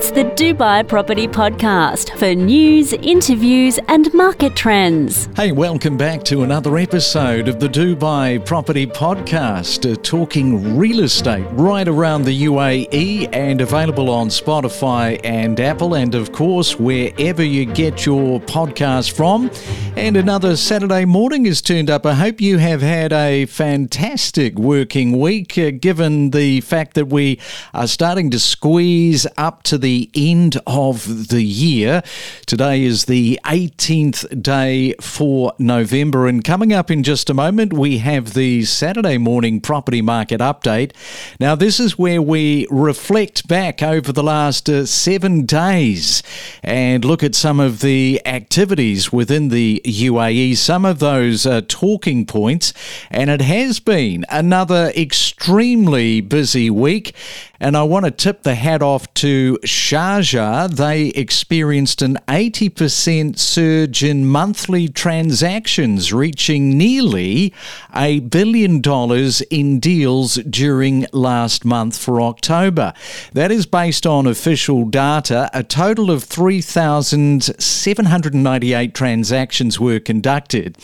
It's the Dubai Property Podcast for news, interviews, and market trends. Hey, welcome back to another episode of the Dubai Property Podcast, uh, talking real estate right around the UAE and available on Spotify and Apple, and of course, wherever you get your podcast from. And another Saturday morning is turned up. I hope you have had a fantastic working week, uh, given the fact that we are starting to squeeze up to the end of the year. Today is the 18th day for November, and coming up in just a moment, we have the Saturday morning property market update. Now, this is where we reflect back over the last uh, seven days and look at some of the activities within the UAE, some of those uh, talking points, and it has been another extremely busy week. And I want to tip the hat off to Sharjah. They experienced an 80% surge in monthly transactions, reaching nearly a billion dollars in deals during last month for October. That is based on official data. A total of 3,798 transactions were conducted.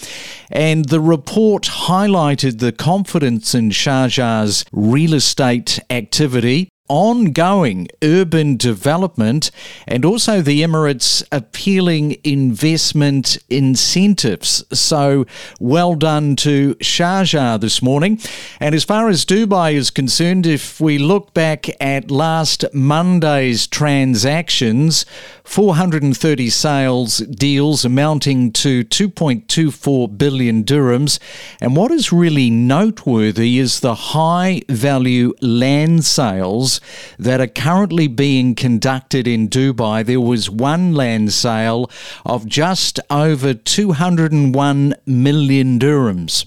And the report highlighted the confidence in Sharjah's real estate activity ongoing urban development and also the Emirates appealing investment incentives. So well done to Sharjah this morning. And as far as Dubai is concerned, if we look back at last Monday's transactions, 430 sales deals amounting to 2.24 billion dirhams. And what is really noteworthy is the high value land sales that are currently being conducted in Dubai. There was one land sale of just over 201 million dirhams.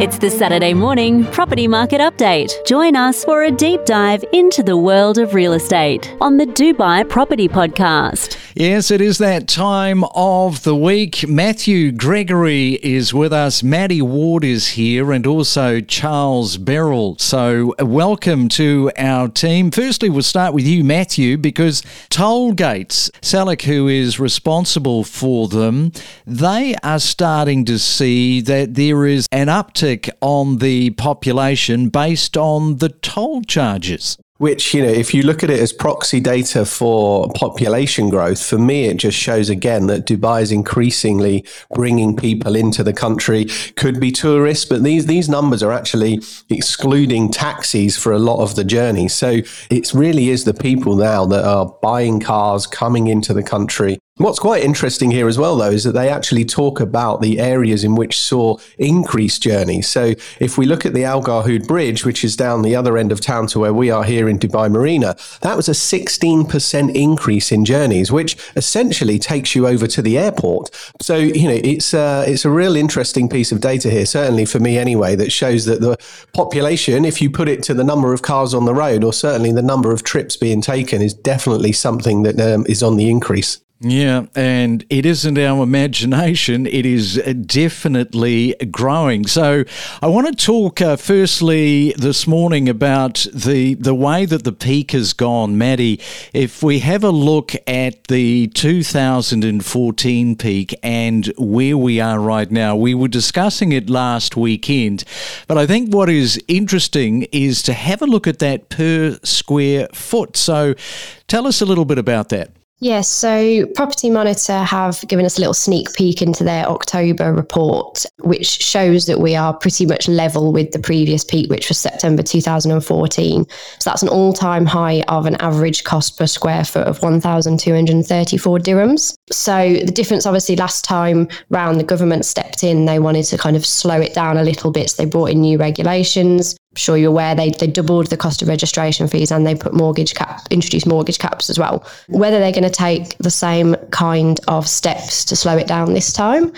It's the Saturday morning property market update. Join us for a deep dive into the world of real estate on the Dubai Property Podcast. Yes, it is that time of the week. Matthew Gregory is with us, Maddy Ward is here, and also Charles Barrall. So, uh, welcome to our team. Firstly, we'll start with you, Matthew, because toll gates, Salik, who is responsible for them, they are starting to see that there is an uptick on the population based on the toll charges which you know if you look at it as proxy data for population growth for me it just shows again that dubai is increasingly bringing people into the country. Could be tourists but these these numbers are actually excluding taxis for a lot of the journey. So it really is the people now that are buying cars coming into the country What's quite interesting here as well, though, is that they actually talk about the areas in which saw increased journeys. So if we look at the Al Garhoud Bridge, which is down the other end of town to where we are here in Dubai Marina, that was a 16% increase in journeys, which essentially takes you over to the airport. So, you know, it's, uh, it's a real interesting piece of data here, certainly for me anyway, that shows that the population, if you put it to the number of cars on the road, or certainly the number of trips being taken, is definitely something that um, is on the increase. Yeah, and it isn't our imagination, it is definitely growing. So, I want to talk uh, firstly this morning about the, the way that the peak has gone. Maddy, if we have a look at the 2014 peak and where we are right now, we were discussing it last weekend, but I think what is interesting is to have a look at that per square foot. So, tell us a little bit about that. Yes, so Property Monitor have given us a little sneak peek into their October report, which shows that we are pretty much level with the previous peak, which was September 2014. So that's an all time high of an average cost per square foot of 1,234 dirhams. So the difference, obviously, last time round, the government stepped in, they wanted to kind of slow it down a little bit. So they brought in new regulations sure you're aware they, they doubled the cost of registration fees and they put mortgage cap introduced mortgage caps as well. Whether they're going to take the same kind of steps to slow it down this time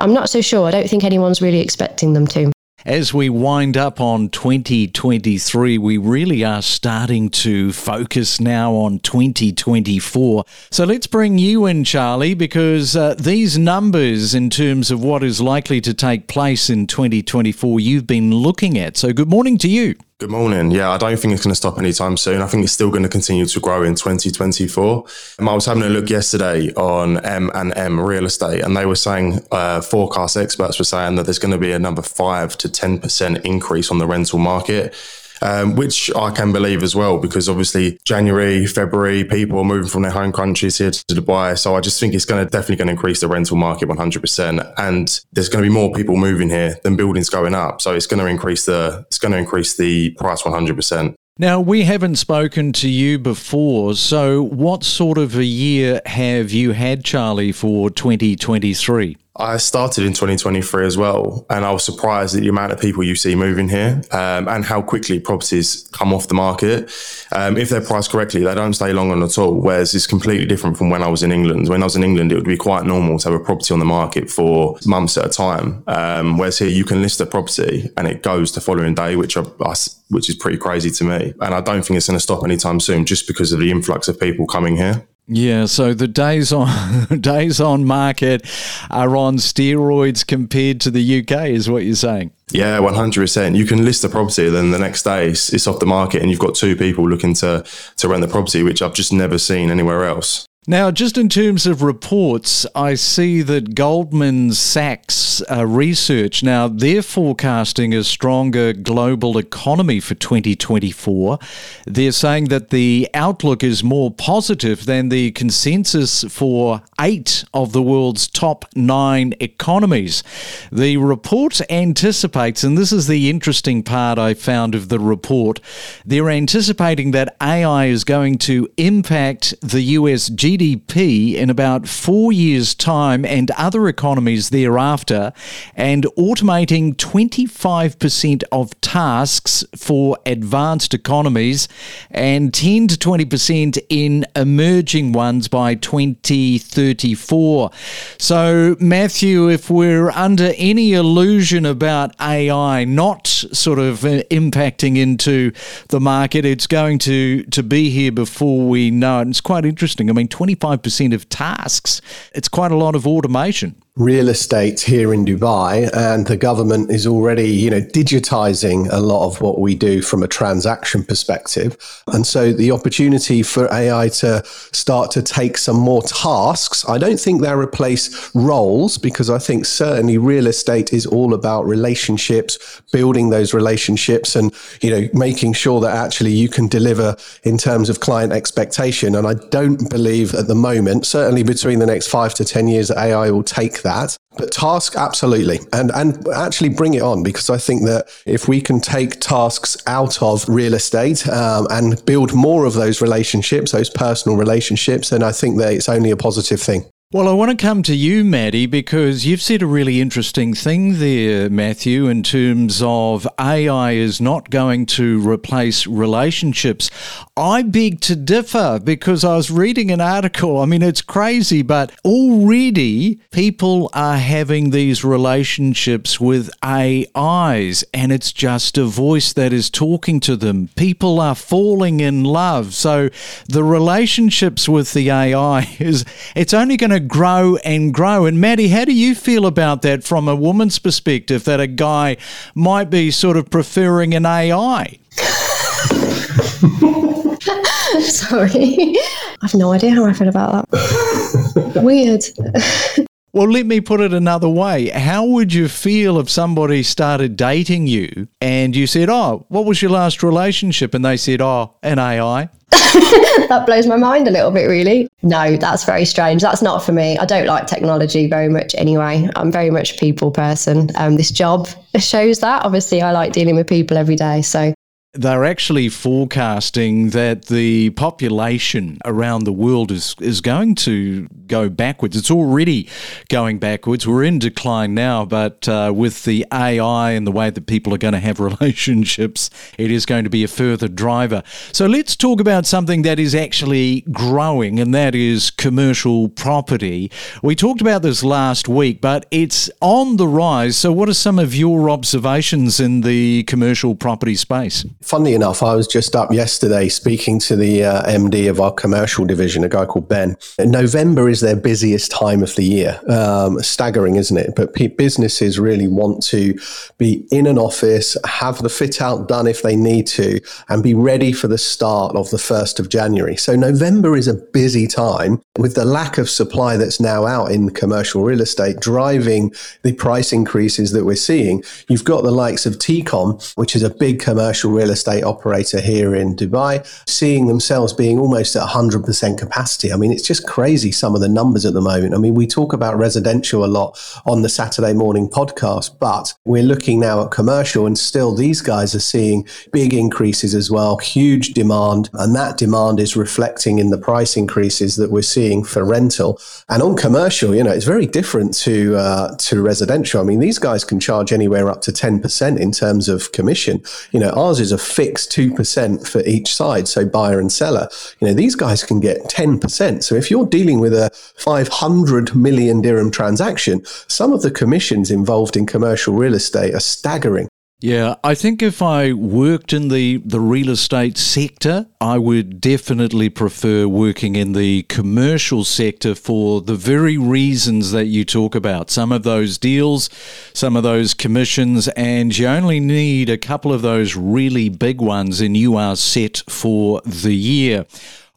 i'm not so sure. I don't think anyone's really expecting them to as we wind up on 2023, we really are starting to focus now on 2024. So let's bring you in, Charlie, because uh, these numbers, in terms of what is likely to take place in 2024, you've been looking at. So good morning to you. Good morning. Yeah, I don't think it's going to stop anytime soon. I think it's still going to continue to grow in 2024. Um, I was having a look yesterday on M and M real estate, and they were saying uh, forecast experts were saying that there's going to be another five to 10 percent increase on the rental market um, which I can believe as well, because obviously January, February, people are moving from their home countries here to Dubai. So I just think it's going to definitely going to increase the rental market 100%. And there's going to be more people moving here than buildings going up. So it's going to increase the, it's going to increase the price 100%. Now, we haven't spoken to you before, so what sort of a year have you had, Charlie, for 2023? I started in 2023 as well, and I was surprised at the amount of people you see moving here um, and how quickly properties come off the market. Um, if they're priced correctly, they don't stay long on at all. Whereas it's completely different from when I was in England. When I was in England, it would be quite normal to have a property on the market for months at a time. Um, whereas here, you can list a property and it goes the following day, which which is pretty crazy to me. And I don't think it's going to stop anytime soon, just because of the influx of people coming here. Yeah, so the days on days on market are on steroids compared to the UK, is what you're saying. Yeah, one hundred percent. You can list the property, then the next day it's, it's off the market, and you've got two people looking to to rent the property, which I've just never seen anywhere else. Now, just in terms of reports, I see that Goldman Sachs uh, research now they're forecasting a stronger global economy for 2024. They're saying that the outlook is more positive than the consensus for eight of the world's top nine economies. The report anticipates, and this is the interesting part I found of the report, they're anticipating that AI is going to impact the US GDP GDP in about four years' time and other economies thereafter, and automating 25% of tasks for advanced economies and 10 to 20% in emerging ones by 2034. So, Matthew, if we're under any illusion about AI not sort of uh, impacting into the market, it's going to, to be here before we know it. And it's quite interesting. I mean, 25% of tasks, it's quite a lot of automation real estate here in Dubai, and the government is already, you know, digitizing a lot of what we do from a transaction perspective. And so the opportunity for AI to start to take some more tasks, I don't think they'll replace roles because I think certainly real estate is all about relationships, building those relationships and, you know, making sure that actually you can deliver in terms of client expectation. And I don't believe at the moment, certainly between the next five to 10 years, AI will take that. But task, absolutely. And, and actually bring it on because I think that if we can take tasks out of real estate um, and build more of those relationships, those personal relationships, then I think that it's only a positive thing. Well, I want to come to you, Maddy, because you've said a really interesting thing there, Matthew, in terms of AI is not going to replace relationships. I beg to differ because I was reading an article. I mean, it's crazy, but already people are having these relationships with AIs, and it's just a voice that is talking to them. People are falling in love. So the relationships with the AI is, it's only going to grow and grow. And Maddy, how do you feel about that from a woman's perspective that a guy might be sort of preferring an AI? Sorry. I have no idea how I feel about that. Weird. Well, let me put it another way. How would you feel if somebody started dating you and you said, Oh, what was your last relationship? And they said, Oh, an AI. that blows my mind a little bit, really. No, that's very strange. That's not for me. I don't like technology very much anyway. I'm very much a people person. Um, this job shows that. Obviously, I like dealing with people every day. So they're actually forecasting that the population around the world is, is going to go backwards. It's already going backwards. We're in decline now, but uh, with the AI and the way that people are going to have relationships, it is going to be a further driver. So let's talk about something that is actually growing, and that is commercial property. We talked about this last week, but it's on the rise. So, what are some of your observations in the commercial property space? Funnily enough, I was just up yesterday speaking to the uh, MD of our commercial division, a guy called Ben. November is their busiest time of the year. Um, staggering, isn't it? But businesses really want to be in an office, have the fit out done if they need to, and be ready for the start of the 1st of January. So November is a busy time with the lack of supply that's now out in commercial real estate driving the price increases that we're seeing. You've got the likes of TECOM, which is a big commercial real estate operator here in Dubai, seeing themselves being almost at 100% capacity. I mean, it's just crazy some of the numbers at the moment. I mean, we talk about residential a lot on the Saturday morning podcast, but we're looking now at commercial and still these guys are seeing big increases as well, huge demand. And that demand is reflecting in the price increases that we're seeing for rental. And on commercial, you know, it's very different to, uh, to residential. I mean, these guys can charge anywhere up to 10% in terms of commission. You know, ours is a fixed 2% for each side. So buyer and seller, you know, these guys can get 10%. So if you're dealing with a 500 million dirham transaction, some of the commissions involved in commercial real estate are staggering. Yeah, I think if I worked in the, the real estate sector, I would definitely prefer working in the commercial sector for the very reasons that you talk about. Some of those deals, some of those commissions, and you only need a couple of those really big ones, and you are set for the year.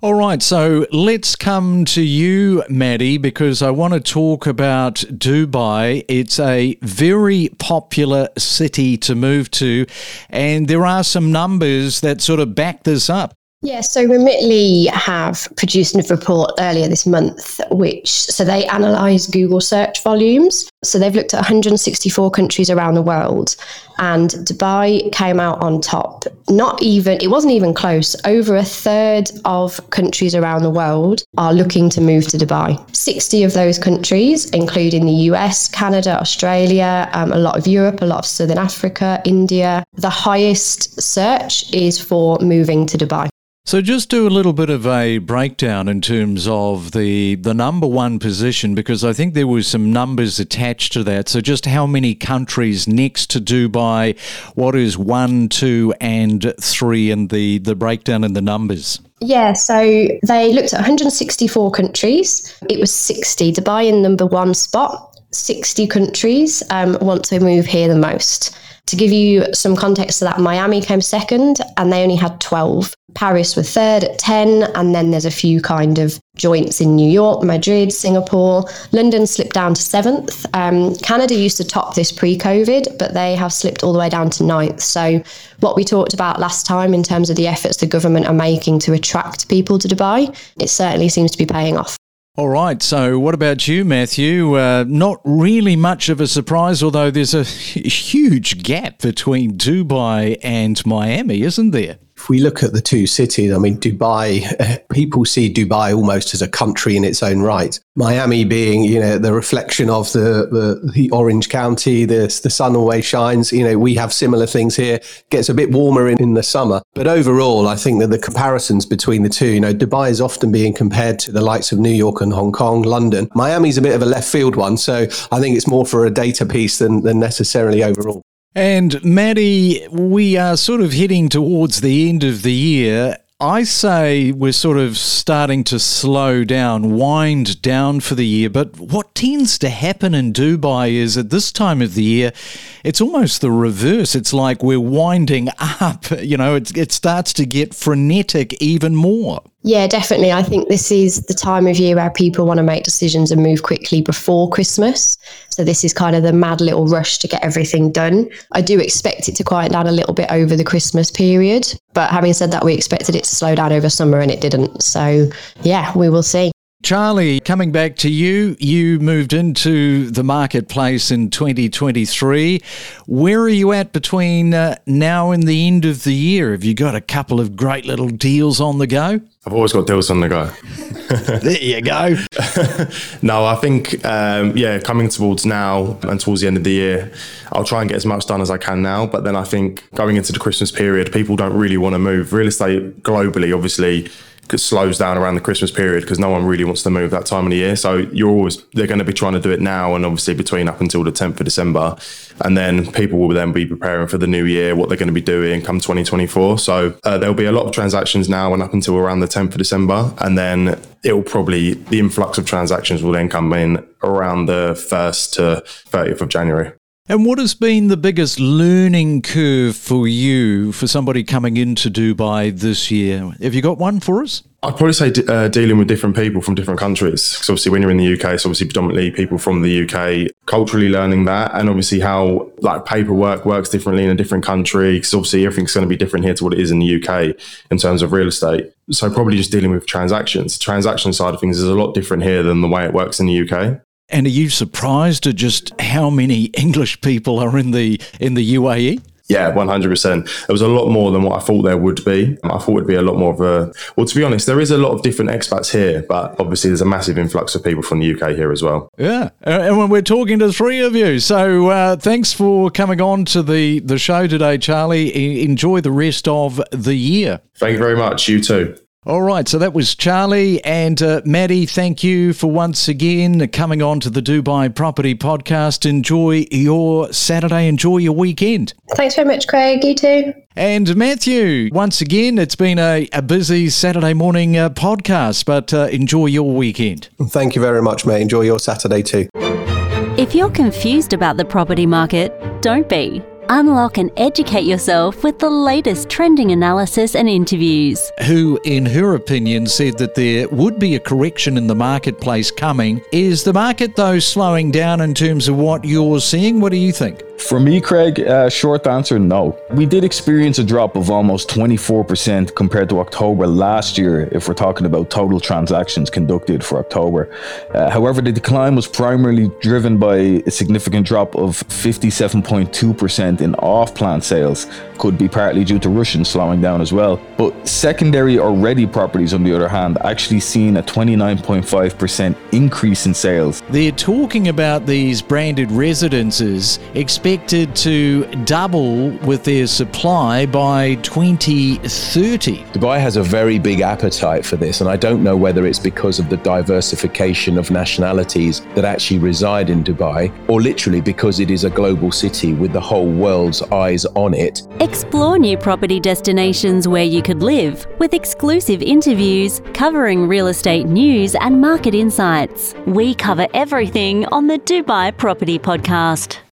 All right, so let's come to you, Maddy, because I want to talk about Dubai. It's a very popular city to move to, and there are some numbers that sort of back this up. Yeah, so Remitly have produced a report earlier this month, which so they analyse Google search volumes. So they've looked at 164 countries around the world, and Dubai came out on top. Not even, it wasn't even close. Over a third of countries around the world are looking to move to Dubai. 60 of those countries, including the US, Canada, Australia, um, a lot of Europe, a lot of Southern Africa, India. The highest search is for moving to Dubai. So just do a little bit of a breakdown in terms of the the number one position because I think there were some numbers attached to that. So just how many countries next to Dubai? What is one, two, and three, and the the breakdown in the numbers. Yeah, so they looked at 164 countries. It was 60. Dubai in number one spot. 60 countries um, want to move here the most. To give you some context to that, Miami came second and they only had 12. Paris were third at 10. And then there's a few kind of joints in New York, Madrid, Singapore. London slipped down to seventh. Um, Canada used to top this pre COVID, but they have slipped all the way down to ninth. So, what we talked about last time in terms of the efforts the government are making to attract people to Dubai, it certainly seems to be paying off. All right. So, what about you, Matthew? Uh, not really much of a surprise, although there's a huge gap between Dubai and Miami, isn't there? If we look at the two cities, I mean, Dubai, people see Dubai almost as a country in its own right. Miami being, you know, the reflection of the, the, the, Orange County, the, the sun always shines. You know, we have similar things here. Gets a bit warmer in, in the summer. But overall, I think that the comparisons between the two, you know, Dubai is often being compared to the likes of New York and Hong Kong, London. Miami's a bit of a left field one. So I think it's more for a data piece than, than necessarily overall. And Maddy, we are sort of heading towards the end of the year. I say we're sort of starting to slow down, wind down for the year. But what tends to happen in Dubai is at this time of the year, it's almost the reverse. It's like we're winding up. You know, it, it starts to get frenetic even more. Yeah, definitely. I think this is the time of year where people want to make decisions and move quickly before Christmas. So this is kind of the mad little rush to get everything done. I do expect it to quiet down a little bit over the Christmas period, but having said that, we expected it to slow down over summer and it didn't. So yeah, we will see. Charlie, coming back to you, you moved into the marketplace in 2023. Where are you at between uh, now and the end of the year? Have you got a couple of great little deals on the go? I've always got deals on the go. there you go. no, I think, um, yeah, coming towards now and towards the end of the year, I'll try and get as much done as I can now. But then I think going into the Christmas period, people don't really want to move. Real estate globally, obviously, slows down around the Christmas period because no one really wants to move that time of the year. So you're always they're going to be trying to do it now and obviously between up until the 10th of December, and then people will then be preparing for the new year, what they're going to be doing come 2024. So uh, there'll be a lot of transactions now and up until around the 10th of December, and then it'll probably the influx of transactions will then come in around the 1st to 30th of January. And what has been the biggest learning curve for you for somebody coming into Dubai this year? Have you got one for us? I'd probably say uh, dealing with different people from different countries. Because obviously, when you're in the UK, it's obviously predominantly people from the UK. Culturally learning that, and obviously how like paperwork works differently in a different country. Because obviously, everything's going to be different here to what it is in the UK in terms of real estate. So probably just dealing with transactions. Transaction side of things is a lot different here than the way it works in the UK. And are you surprised at just how many English people are in the in the UAE? Yeah, one hundred percent. There was a lot more than what I thought there would be. I thought it'd be a lot more of a. Well, to be honest, there is a lot of different expats here, but obviously there's a massive influx of people from the UK here as well. Yeah, and when we're talking to three of you, so uh, thanks for coming on to the the show today, Charlie. Enjoy the rest of the year. Thank you very much. You too. All right, so that was Charlie and uh, Maddy. Thank you for once again coming on to the Dubai Property Podcast. Enjoy your Saturday, enjoy your weekend. Thanks very much, Craig. You too. And Matthew, once again, it's been a, a busy Saturday morning uh, podcast, but uh, enjoy your weekend. Thank you very much, mate. Enjoy your Saturday too. If you're confused about the property market, don't be. Unlock and educate yourself with the latest trending analysis and interviews. Who, in her opinion, said that there would be a correction in the marketplace coming. Is the market, though, slowing down in terms of what you're seeing? What do you think? For me, Craig, uh, short answer no. We did experience a drop of almost 24% compared to October last year, if we're talking about total transactions conducted for October. Uh, however, the decline was primarily driven by a significant drop of 57.2% in off plan sales, could be partly due to Russian slowing down as well. But secondary or ready properties, on the other hand, actually seen a 29.5% increase in sales. They're talking about these branded residences expected to double with their supply by 2030. Dubai has a very big appetite for this, and I don't know whether it's because of the diversification of nationalities that actually reside in Dubai, or literally because it is a global city with the whole world's eyes on it. Explore new property destinations where you could live with exclusive interviews covering real estate news and market insights. We cover everything on the Dubai Property Podcast.